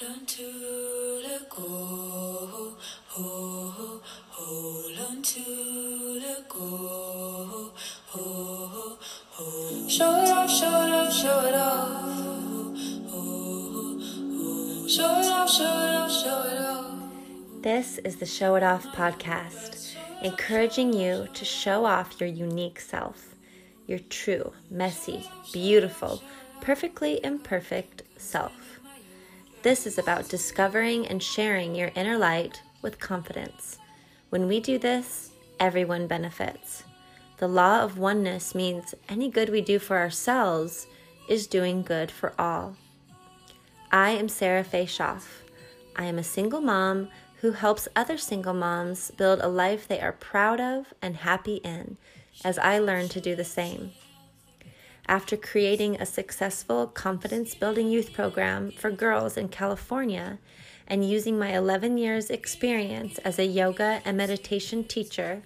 Learn to let go. Hold, hold on to let go. Hold, hold. Show it off, show it off, show it off. Show it off, show it off, show it off. This is the Show It Off podcast, encouraging you to show off your unique self, your true, messy, beautiful, perfectly imperfect self. This is about discovering and sharing your inner light with confidence. When we do this, everyone benefits. The law of oneness means any good we do for ourselves is doing good for all. I am Sarah Faye Schaff. I am a single mom who helps other single moms build a life they are proud of and happy in, as I learn to do the same. After creating a successful confidence building youth program for girls in California and using my 11 years' experience as a yoga and meditation teacher,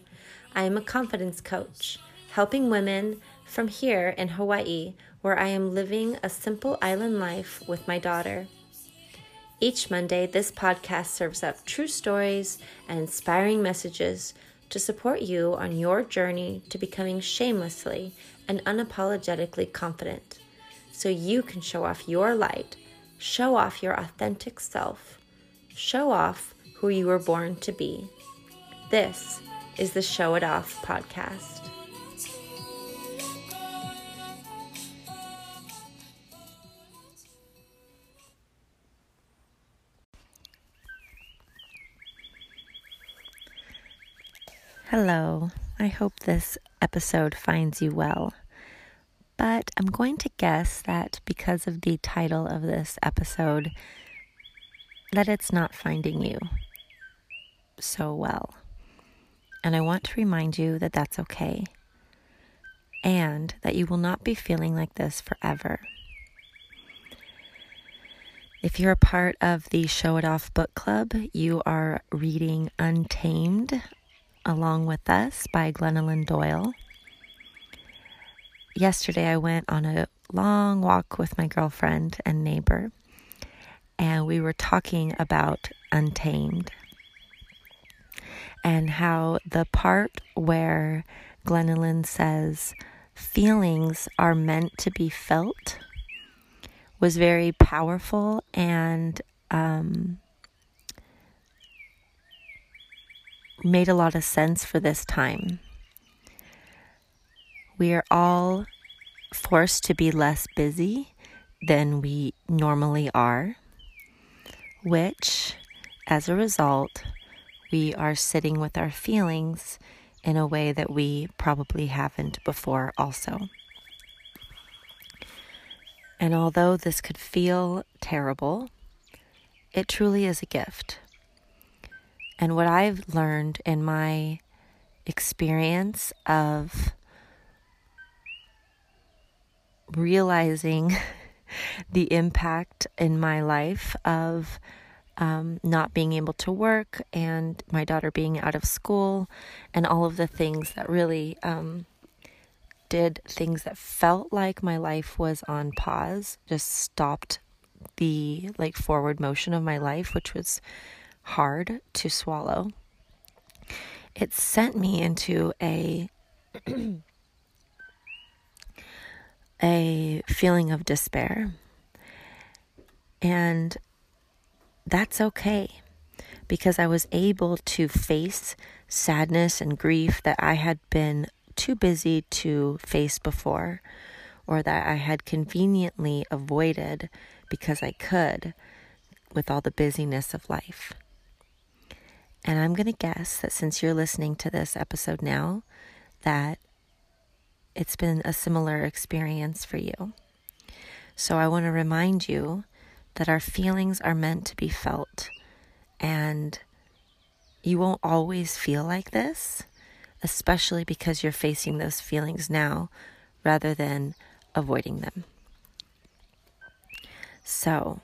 I am a confidence coach, helping women from here in Hawaii, where I am living a simple island life with my daughter. Each Monday, this podcast serves up true stories and inspiring messages to support you on your journey to becoming shamelessly and unapologetically confident so you can show off your light, show off your authentic self, show off who you were born to be. This is the Show It Off podcast. Hello, I hope this episode finds you well. But I'm going to guess that because of the title of this episode, that it's not finding you so well. And I want to remind you that that's okay. And that you will not be feeling like this forever. If you're a part of the Show It Off book club, you are reading Untamed along with us by Glennon Doyle. Yesterday, I went on a long walk with my girlfriend and neighbor, and we were talking about Untamed and how the part where Glennon says feelings are meant to be felt was very powerful and um, made a lot of sense for this time. We are all forced to be less busy than we normally are, which, as a result, we are sitting with our feelings in a way that we probably haven't before, also. And although this could feel terrible, it truly is a gift. And what I've learned in my experience of realizing the impact in my life of um, not being able to work and my daughter being out of school and all of the things that really um, did things that felt like my life was on pause, just stopped the like forward motion of my life, which was hard to swallow. It sent me into a a feeling of despair. And that's okay because I was able to face sadness and grief that I had been too busy to face before or that I had conveniently avoided because I could with all the busyness of life. And I'm going to guess that since you're listening to this episode now, that it's been a similar experience for you. So I want to remind you that our feelings are meant to be felt. And you won't always feel like this, especially because you're facing those feelings now rather than avoiding them. So,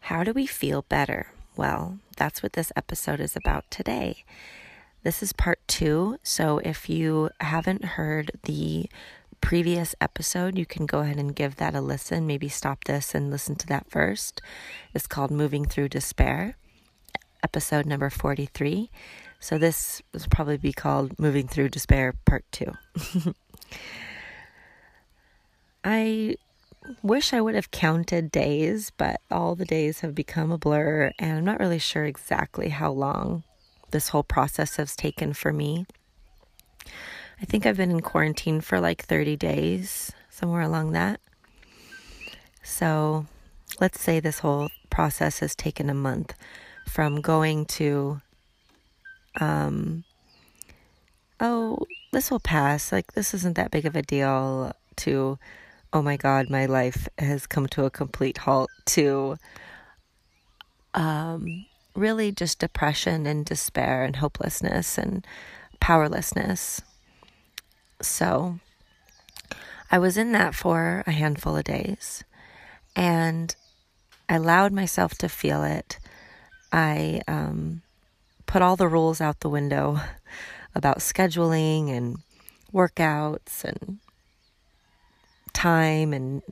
how do we feel better? Well, that's what this episode is about today. This is part two. So if you haven't heard the previous episode. You can go ahead and give that a listen. Maybe stop this and listen to that first. It's called Moving Through Despair, episode number 43. So this will probably be called Moving Through Despair Part 2. I wish I would have counted days, but all the days have become a blur, and I'm not really sure exactly how long this whole process has taken for me. I think I've been in quarantine for like 30 days, somewhere along that. So let's say this whole process has taken a month from going to, um, oh, this will pass. Like, this isn't that big of a deal, to, oh my God, my life has come to a complete halt, to, um, really just depression and despair and hopelessness and powerlessness. So I was in that for a handful of days and I allowed myself to feel it. I um, put all the rules out the window about scheduling and workouts and time and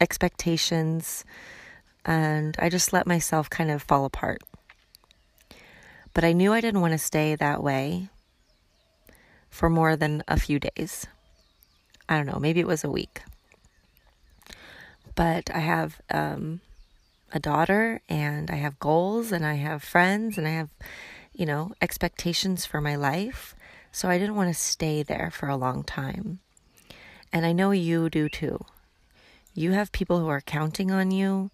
expectations. And I just let myself kind of fall apart. But I knew I didn't want to stay that way for more than a few days. I don't know, maybe it was a week. But I have um, a daughter and I have goals and I have friends and I have, you know, expectations for my life. So I didn't want to stay there for a long time. And I know you do too. You have people who are counting on you.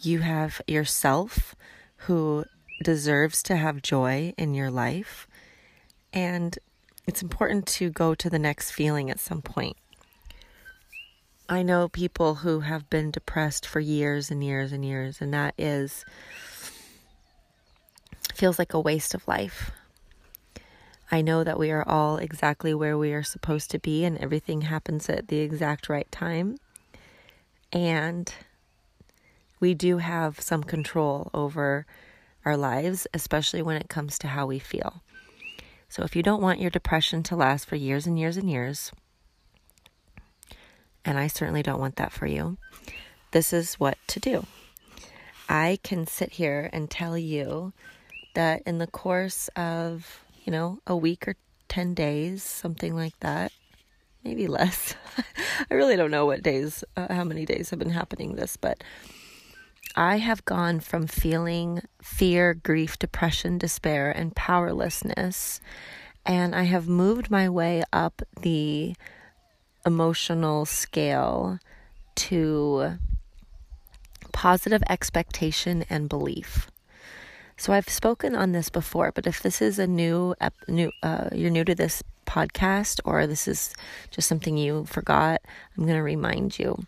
You have yourself who deserves to have joy in your life. And it's important to go to the next feeling at some point. I know people who have been depressed for years and years and years, and that is feels like a waste of life. I know that we are all exactly where we are supposed to be, and everything happens at the exact right time. And we do have some control over our lives, especially when it comes to how we feel. So if you don't want your depression to last for years and years and years, and I certainly don't want that for you, this is what to do. I can sit here and tell you that in the course of, you know, a week or 10 days, something like that, maybe less. I really don't know what days, uh, how many days have been happening this, but I have gone from feeling fear, grief, depression, despair, and powerlessness, and I have moved my way up the emotional scale to positive expectation and belief. So I've spoken on this before, but if this is a new, new, uh, you're new to this podcast, or this is just something you forgot, I'm going to remind you.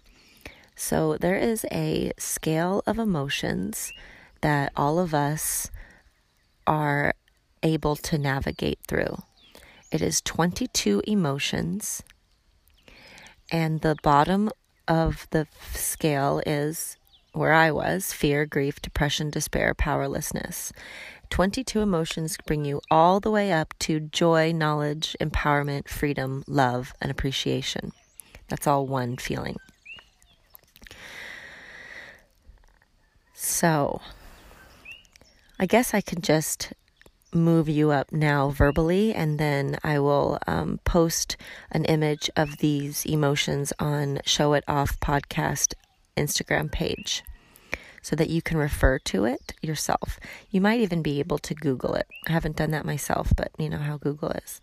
So, there is a scale of emotions that all of us are able to navigate through. It is 22 emotions, and the bottom of the scale is where I was fear, grief, depression, despair, powerlessness. 22 emotions bring you all the way up to joy, knowledge, empowerment, freedom, love, and appreciation. That's all one feeling. So, I guess I can just move you up now verbally, and then I will um, post an image of these emotions on Show It Off podcast Instagram page so that you can refer to it yourself. You might even be able to Google it. I haven't done that myself, but you know how Google is.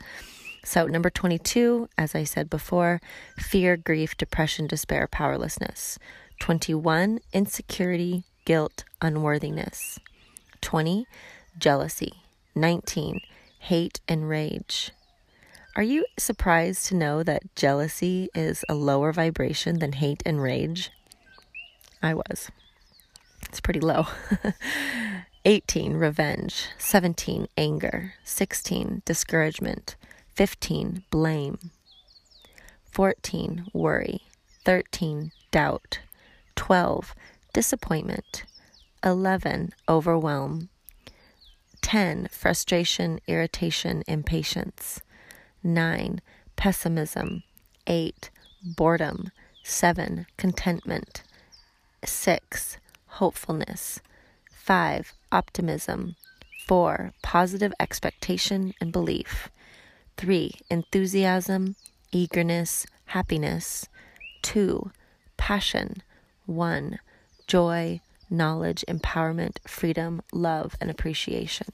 So, number 22, as I said before, fear, grief, depression, despair, powerlessness. 21, insecurity, guilt, unworthiness. 20, jealousy. 19, hate and rage. Are you surprised to know that jealousy is a lower vibration than hate and rage? I was. It's pretty low. 18, revenge. 17, anger. 16, discouragement. 15, blame. 14, worry. 13, doubt. 12, disappointment. 11, overwhelm. 10, frustration, irritation, impatience. 9, pessimism. 8, boredom. Seven, contentment. Six, hopefulness. Five, optimism. Four, positive expectation and belief. Three, enthusiasm, eagerness, happiness. Two, passion. One, joy, knowledge, empowerment, freedom, love, and appreciation.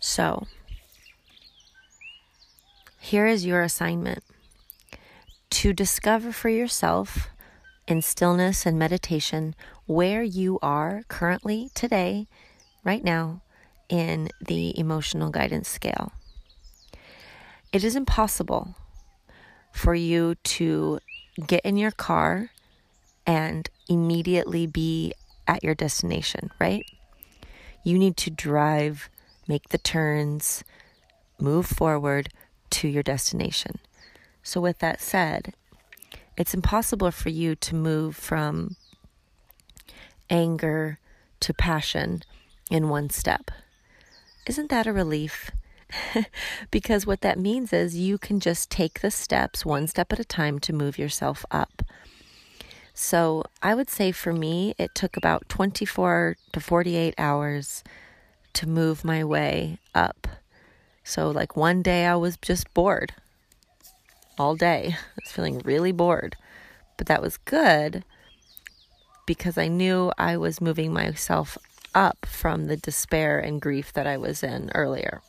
So, here is your assignment to discover for yourself in stillness and meditation where you are currently today, right now, in the emotional guidance scale. It is impossible for you to get in your car and immediately be at your destination, right? You need to drive, make the turns, move forward to your destination. So, with that said, it's impossible for you to move from anger to passion in one step. Isn't that a relief? because what that means is you can just take the steps one step at a time to move yourself up. So I would say for me, it took about 24 to 48 hours to move my way up. So, like one day I was just bored all day. I was feeling really bored. But that was good because I knew I was moving myself up from the despair and grief that I was in earlier.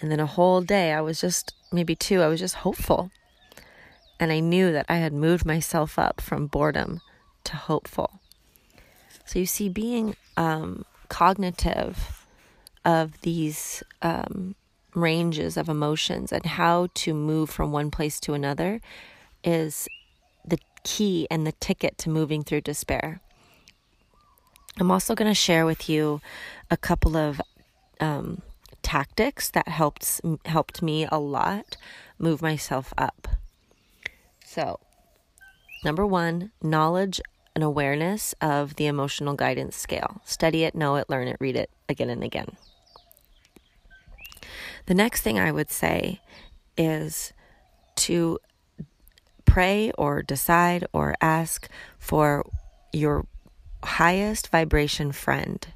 And then a whole day, I was just, maybe two, I was just hopeful. And I knew that I had moved myself up from boredom to hopeful. So you see, being um, cognitive of these um, ranges of emotions and how to move from one place to another is the key and the ticket to moving through despair. I'm also going to share with you a couple of um, tactics that helped helped me a lot move myself up. So, number one, knowledge and awareness of the emotional guidance scale. Study it, know it, learn it, read it again and again. The next thing I would say is to pray or decide or ask for your highest vibration friend.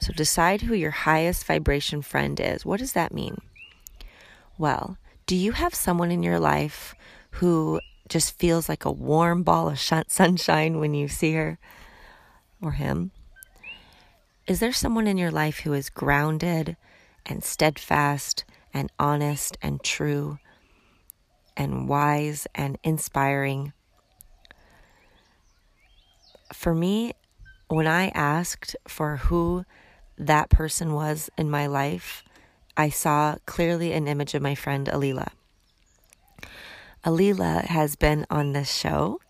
So decide who your highest vibration friend is. What does that mean? Well, do you have someone in your life who just feels like a warm ball of sunshine when you see her or him? Is there someone in your life who is grounded and steadfast and honest and true and wise and inspiring? For me, when I asked for who that person was in my life, I saw clearly an image of my friend Alila. Alila has been on this show.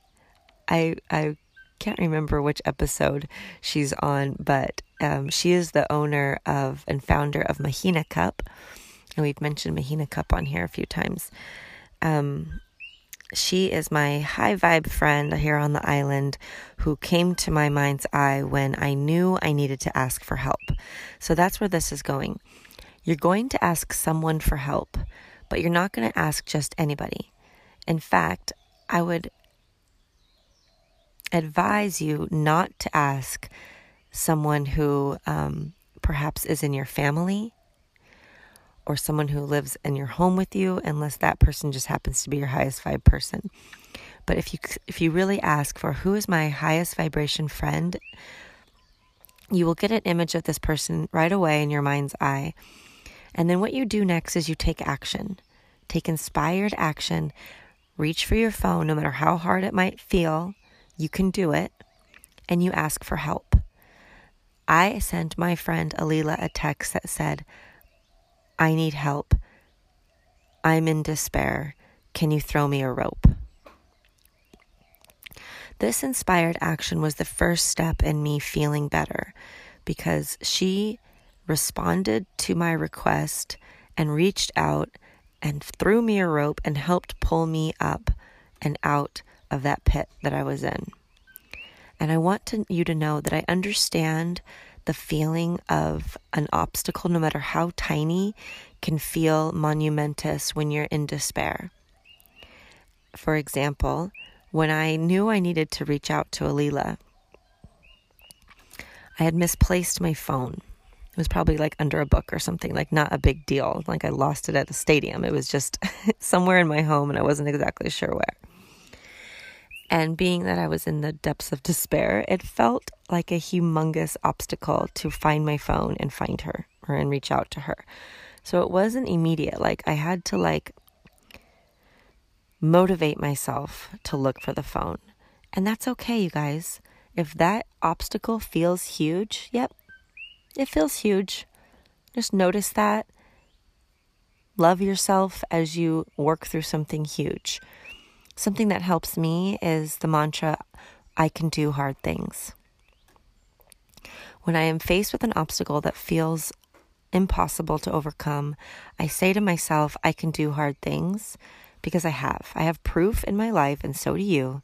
I I can't remember which episode she's on, but um, she is the owner of and founder of Mahina Cup, and we've mentioned Mahina Cup on here a few times. Um, she is my high vibe friend here on the island who came to my mind's eye when I knew I needed to ask for help. So that's where this is going. You're going to ask someone for help, but you're not going to ask just anybody. In fact, I would advise you not to ask someone who um, perhaps is in your family or someone who lives in your home with you unless that person just happens to be your highest vibe person. But if you if you really ask for who is my highest vibration friend you will get an image of this person right away in your mind's eye. And then what you do next is you take action. Take inspired action. Reach for your phone no matter how hard it might feel you can do it and you ask for help i sent my friend alila a text that said I need help. I'm in despair. Can you throw me a rope? This inspired action was the first step in me feeling better because she responded to my request and reached out and threw me a rope and helped pull me up and out of that pit that I was in. And I want to, you to know that I understand the feeling of an obstacle, no matter how tiny, can feel monumentous when you're in despair. For example, when I knew I needed to reach out to Alila, I had misplaced my phone. It was probably like under a book or something, like not a big deal. Like I lost it at a stadium. It was just somewhere in my home and I wasn't exactly sure where. And being that I was in the depths of despair, it felt like a humongous obstacle to find my phone and find her or and reach out to her. So it wasn't immediate. Like I had to like motivate myself to look for the phone. And that's okay, you guys. If that obstacle feels huge, yep, it feels huge. Just notice that. Love yourself as you work through something huge. Something that helps me is the mantra I can do hard things. When I am faced with an obstacle that feels impossible to overcome, I say to myself, I can do hard things because I have. I have proof in my life, and so do you,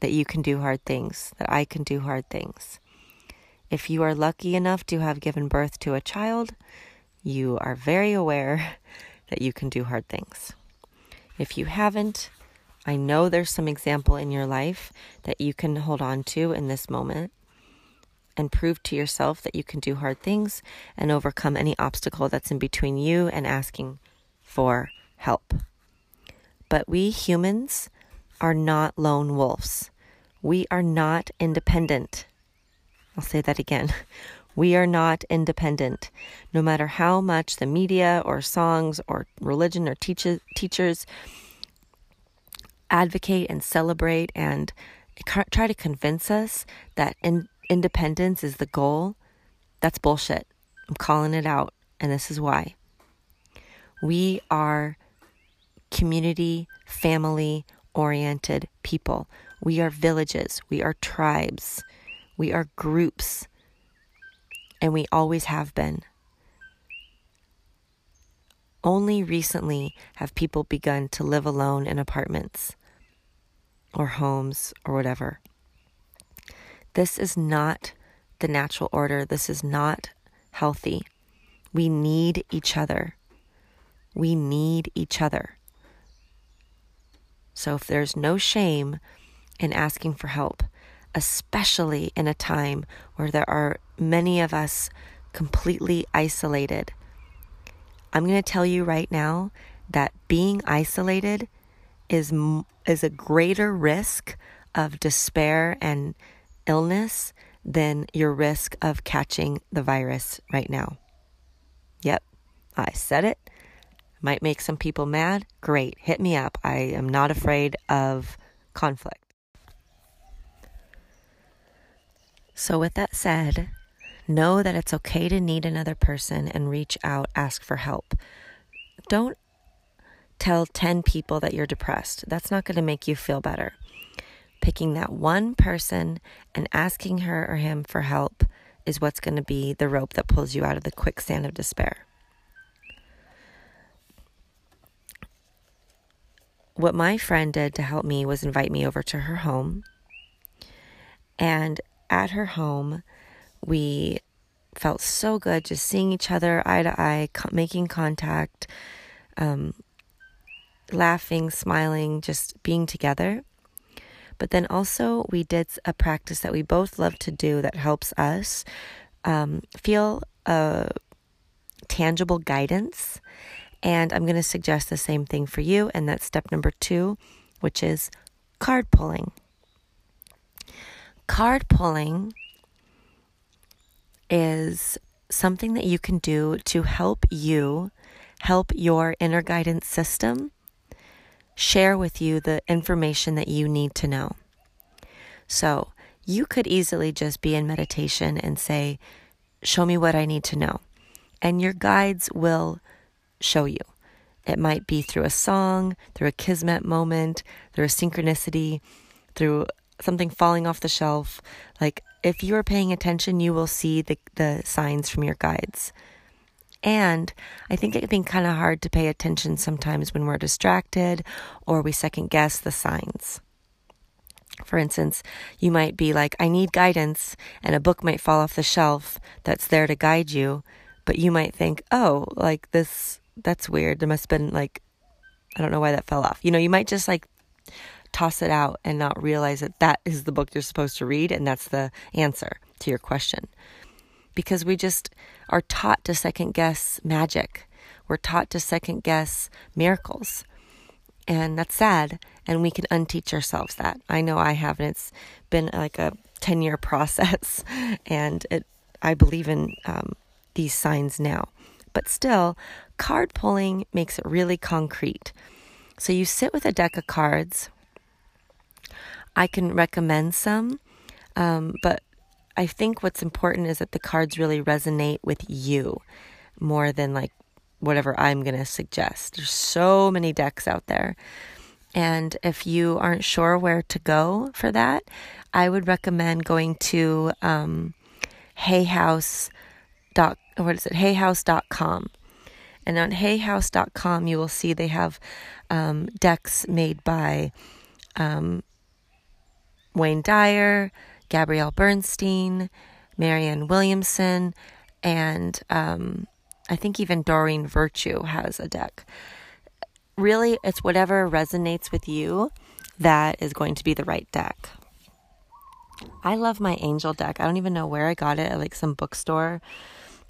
that you can do hard things, that I can do hard things. If you are lucky enough to have given birth to a child, you are very aware that you can do hard things. If you haven't, I know there's some example in your life that you can hold on to in this moment and prove to yourself that you can do hard things and overcome any obstacle that's in between you and asking for help. But we humans are not lone wolves. We are not independent. I'll say that again. We are not independent. No matter how much the media or songs or religion or teach- teachers advocate and celebrate and try to convince us that in- independence is the goal, that's bullshit. I'm calling it out, and this is why. We are community, family oriented people. We are villages, we are tribes, we are groups, and we always have been. Only recently have people begun to live alone in apartments or homes or whatever. This is not the natural order. This is not healthy. We need each other. We need each other. So if there's no shame in asking for help, especially in a time where there are many of us completely isolated. I'm going to tell you right now that being isolated is is a greater risk of despair and illness than your risk of catching the virus right now. Yep, I said it. Might make some people mad. Great, hit me up. I am not afraid of conflict. So, with that said, know that it's okay to need another person and reach out, ask for help. Don't tell 10 people that you're depressed. That's not going to make you feel better. Picking that one person and asking her or him for help is what's going to be the rope that pulls you out of the quicksand of despair. What my friend did to help me was invite me over to her home. And at her home, we felt so good just seeing each other eye to eye, making contact, um, laughing, smiling, just being together. But then also, we did a practice that we both love to do that helps us um, feel a tangible guidance. And I'm going to suggest the same thing for you. And that's step number two, which is card pulling. Card pulling is something that you can do to help you help your inner guidance system share with you the information that you need to know. So, you could easily just be in meditation and say, Show me what I need to know. And your guides will show you. It might be through a song, through a kismet moment, through a synchronicity, through something falling off the shelf. Like if you are paying attention, you will see the, the signs from your guides. And I think it can be kind of hard to pay attention sometimes when we're distracted or we second guess the signs. For instance, you might be like, I need guidance, and a book might fall off the shelf that's there to guide you, but you might think, oh, like this that's weird. There must have been like, I don't know why that fell off. You know, you might just like toss it out and not realize that that is the book you're supposed to read and that's the answer to your question. Because we just are taught to second guess magic. We're taught to second guess miracles. And that's sad. And we can unteach ourselves that. I know I have, and it's been like a 10 year process. And it, I believe in um, these signs now. But still, card pulling makes it really concrete. So you sit with a deck of cards. I can recommend some, um, but I think what's important is that the cards really resonate with you more than like whatever I'm going to suggest. There's so many decks out there. And if you aren't sure where to go for that, I would recommend going to um, hayhouse. Dot, what is it? hayhouse.com. And on hayhouse.com, you will see they have um, decks made by um, Wayne Dyer, Gabrielle Bernstein, Marianne Williamson, and um, I think even Doreen Virtue has a deck. Really, it's whatever resonates with you that is going to be the right deck. I love my angel deck. I don't even know where I got it at like some bookstore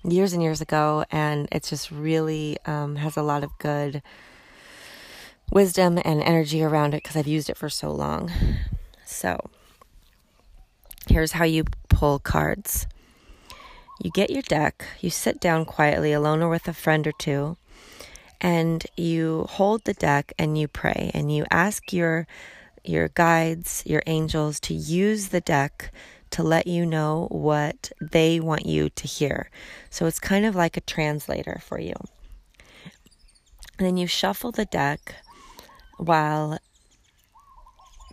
years and years ago, and it's just really um, has a lot of good wisdom and energy around it because I've used it for so long. So, here's how you pull cards. You get your deck, you sit down quietly alone or with a friend or two, and you hold the deck and you pray and you ask your your guides, your angels to use the deck to let you know what they want you to hear. So it's kind of like a translator for you. And then you shuffle the deck while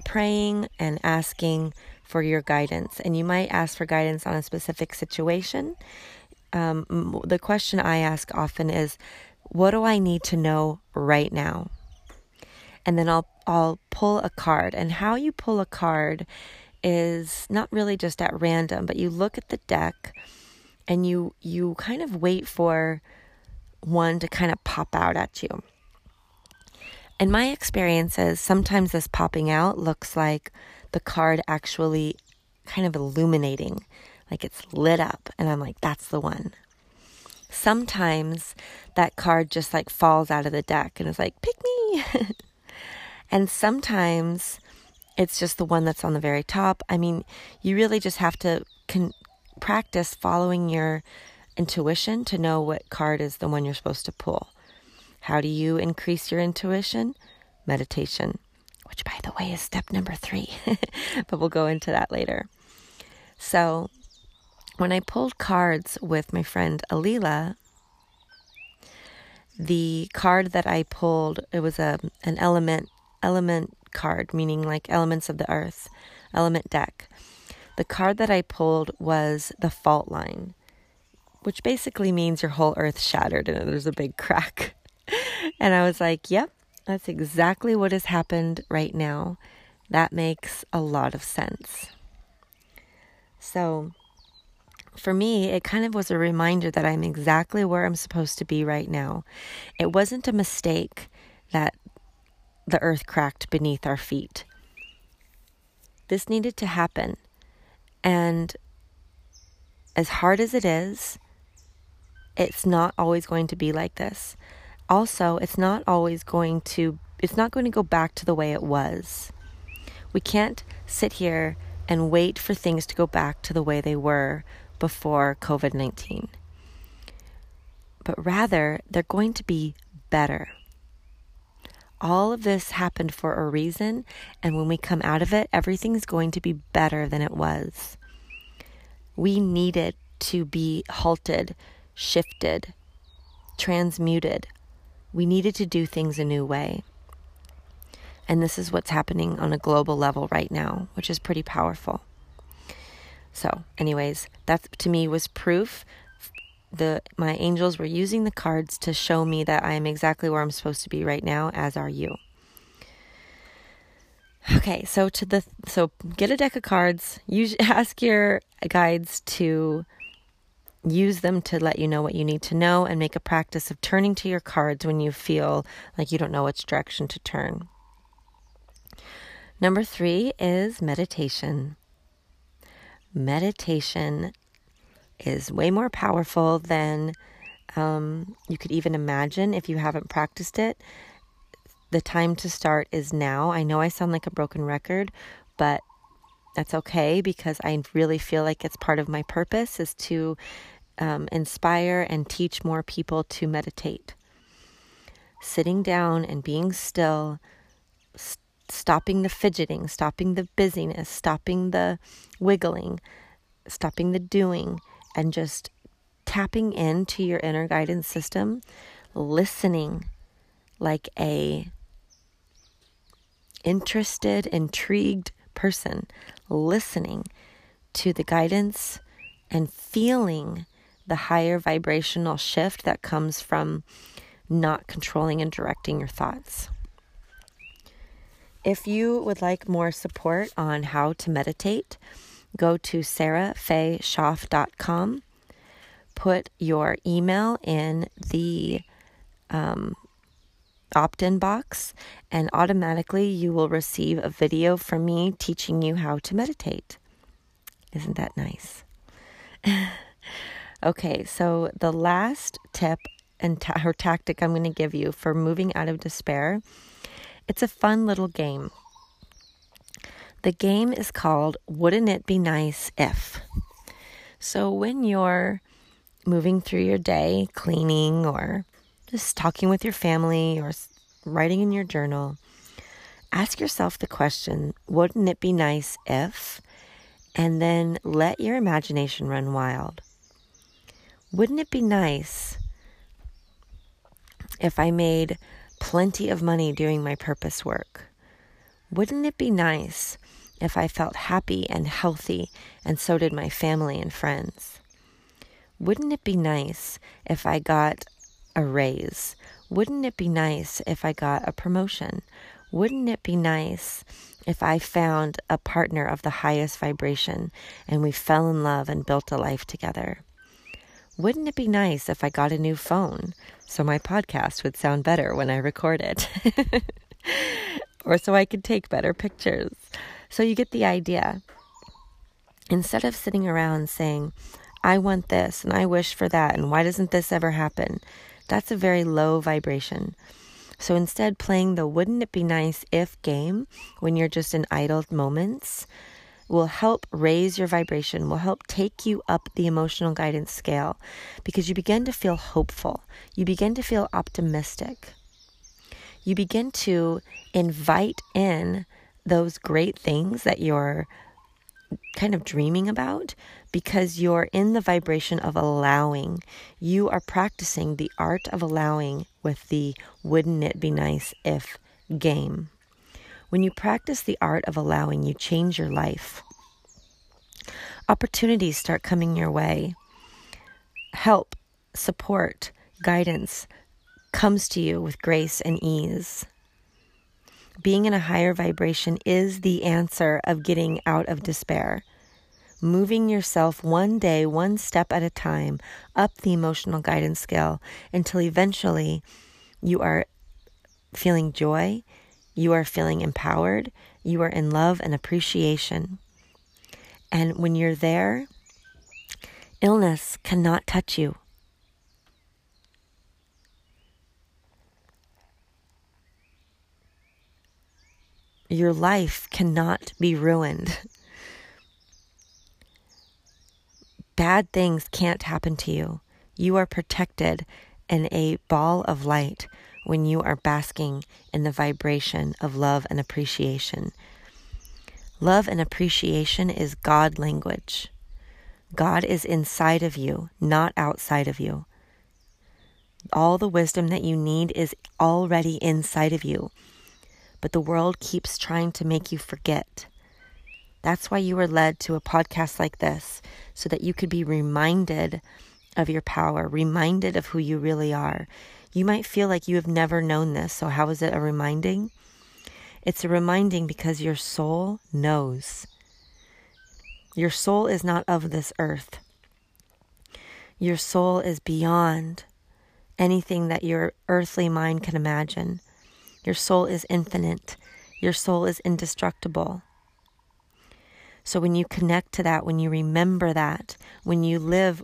praying and asking for your guidance. And you might ask for guidance on a specific situation. Um, the question I ask often is, What do I need to know right now? And then I'll I'll pull a card. And how you pull a card is not really just at random, but you look at the deck and you you kind of wait for one to kind of pop out at you. In my experiences, sometimes this popping out looks like the card actually kind of illuminating, like it's lit up, and I'm like, that's the one. Sometimes that card just like falls out of the deck and is like, pick me. and sometimes it's just the one that's on the very top. I mean, you really just have to con- practice following your intuition to know what card is the one you're supposed to pull. How do you increase your intuition? Meditation, which, by the way, is step number three, but we'll go into that later. So, when I pulled cards with my friend Alila, the card that I pulled it was a an element element card, meaning like elements of the earth, element deck. The card that I pulled was the fault line, which basically means your whole earth shattered and there's a big crack. and I was like, yep, that's exactly what has happened right now. That makes a lot of sense. So, for me, it kind of was a reminder that I'm exactly where I'm supposed to be right now. It wasn't a mistake that the earth cracked beneath our feet. This needed to happen. And as hard as it is, it's not always going to be like this. Also, it's not always going to it's not going to go back to the way it was. We can't sit here and wait for things to go back to the way they were before COVID-19. But rather, they're going to be better. All of this happened for a reason, and when we come out of it, everything's going to be better than it was. We needed to be halted, shifted, transmuted. We needed to do things a new way. And this is what's happening on a global level right now, which is pretty powerful. So, anyways, that to me was proof the my angels were using the cards to show me that I am exactly where I'm supposed to be right now, as are you. Okay, so to the so get a deck of cards. You ask your guides to use them to let you know what you need to know and make a practice of turning to your cards when you feel like you don't know which direction to turn. Number three is meditation. Meditation is way more powerful than um, you could even imagine if you haven't practiced it. The time to start is now. I know I sound like a broken record, but that's okay because I really feel like it's part of my purpose is to um, inspire and teach more people to meditate. Sitting down and being still, st- stopping the fidgeting, stopping the busyness, stopping the wiggling, stopping the doing, and just tapping into your inner guidance system, listening like a interested, intrigued person, listening to the guidance and feeling the higher vibrational shift that comes from not controlling and directing your thoughts. If you would like more support on how to meditate, go to sarahfayshoff.com, put your email in the um, opt in box, and automatically you will receive a video from me teaching you how to meditate. Isn't that nice? Okay, so the last tip and ta- her tactic I'm going to give you for moving out of despair, it's a fun little game. The game is called Wouldn't It Be Nice If? So when you're moving through your day, cleaning or just talking with your family or writing in your journal, ask yourself the question, wouldn't it be nice if? And then let your imagination run wild. Wouldn't it be nice if I made plenty of money doing my purpose work? Wouldn't it be nice if I felt happy and healthy and so did my family and friends? Wouldn't it be nice if I got a raise? Wouldn't it be nice if I got a promotion? Wouldn't it be nice if I found a partner of the highest vibration and we fell in love and built a life together? Wouldn't it be nice if I got a new phone so my podcast would sound better when I record it? or so I could take better pictures. So you get the idea. Instead of sitting around saying, I want this and I wish for that and why doesn't this ever happen? That's a very low vibration. So instead, playing the wouldn't it be nice if game when you're just in idle moments will help raise your vibration, will help take you up the emotional guidance scale because you begin to feel hopeful. You begin to feel optimistic. You begin to invite in those great things that you're kind of dreaming about because you're in the vibration of allowing. You are practicing the art of allowing with the wouldn't it be nice if game. When you practice the art of allowing, you change your life. Opportunities start coming your way. Help, support, guidance comes to you with grace and ease. Being in a higher vibration is the answer of getting out of despair. Moving yourself one day, one step at a time up the emotional guidance scale until eventually you are feeling joy you are feeling empowered. You are in love and appreciation. And when you're there, illness cannot touch you. Your life cannot be ruined. Bad things can't happen to you. You are protected in a ball of light when you are basking in the vibration of love and appreciation. Love and appreciation is God language. God is inside of you, not outside of you. All the wisdom that you need is already inside of you, but the world keeps trying to make you forget. That's why you were led to a podcast like this, so that you could be reminded of your power, reminded of who you really are. You might feel like you have never known this, so how is it a reminding? It's a reminding because your soul knows. Your soul is not of this earth. Your soul is beyond anything that your earthly mind can imagine. Your soul is infinite. Your soul is indestructible. So when you connect to that, when you remember that, when you live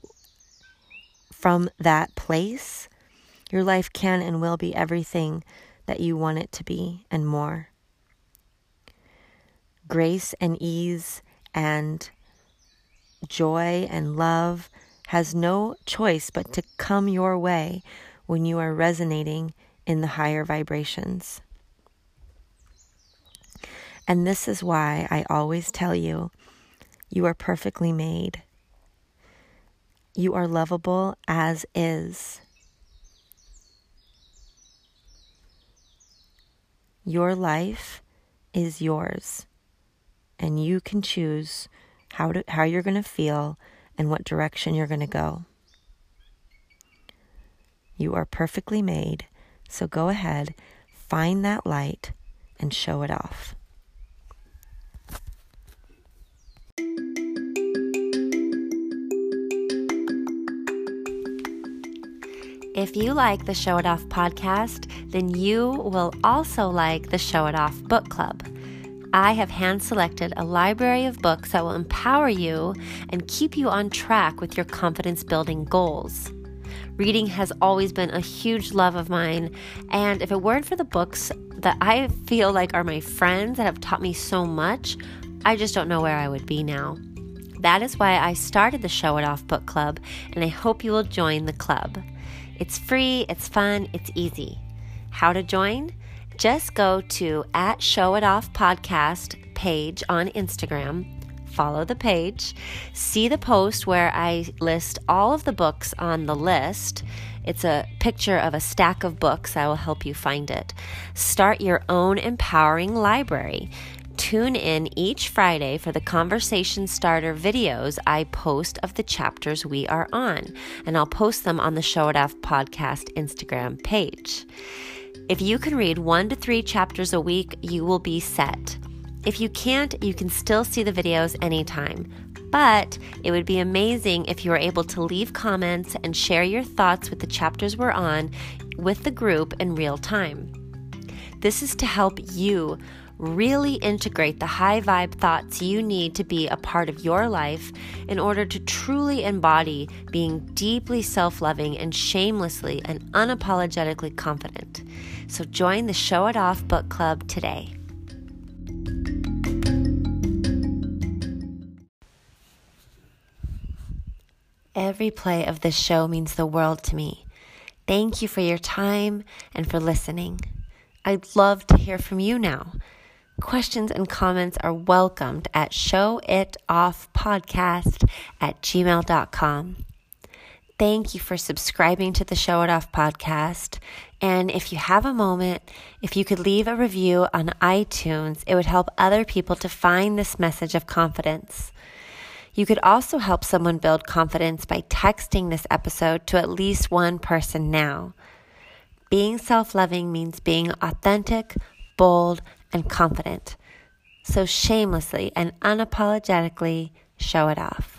from that place, your life can and will be everything that you want it to be and more. Grace and ease and joy and love has no choice but to come your way when you are resonating in the higher vibrations. And this is why I always tell you you are perfectly made. You are lovable as is. Your life is yours, and you can choose how, to, how you're going to feel and what direction you're going to go. You are perfectly made, so go ahead, find that light, and show it off. If you like the Show It Off podcast, then you will also like the Show It Off book club. I have hand selected a library of books that will empower you and keep you on track with your confidence building goals. Reading has always been a huge love of mine, and if it weren't for the books that I feel like are my friends that have taught me so much, I just don't know where I would be now. That is why I started the Show It Off Book Club, and I hope you will join the club. It's free, it's fun, it's easy. How to join? Just go to at Show It Off Podcast page on Instagram. Follow the page, see the post where I list all of the books on the list. It's a picture of a stack of books. I will help you find it. Start your own empowering library. Tune in each Friday for the conversation starter videos I post of the chapters we are on, and I'll post them on the Show It Off podcast Instagram page. If you can read one to three chapters a week, you will be set. If you can't, you can still see the videos anytime. But it would be amazing if you were able to leave comments and share your thoughts with the chapters we're on with the group in real time. This is to help you really integrate the high vibe thoughts you need to be a part of your life in order to truly embody being deeply self loving and shamelessly and unapologetically confident. So join the Show It Off Book Club today. Every play of this show means the world to me. Thank you for your time and for listening. I'd love to hear from you now. Questions and comments are welcomed at showitoffpodcast at gmail.com. Thank you for subscribing to the Show It Off podcast. And if you have a moment, if you could leave a review on iTunes, it would help other people to find this message of confidence. You could also help someone build confidence by texting this episode to at least one person now. Being self loving means being authentic, bold, and confident. So shamelessly and unapologetically show it off.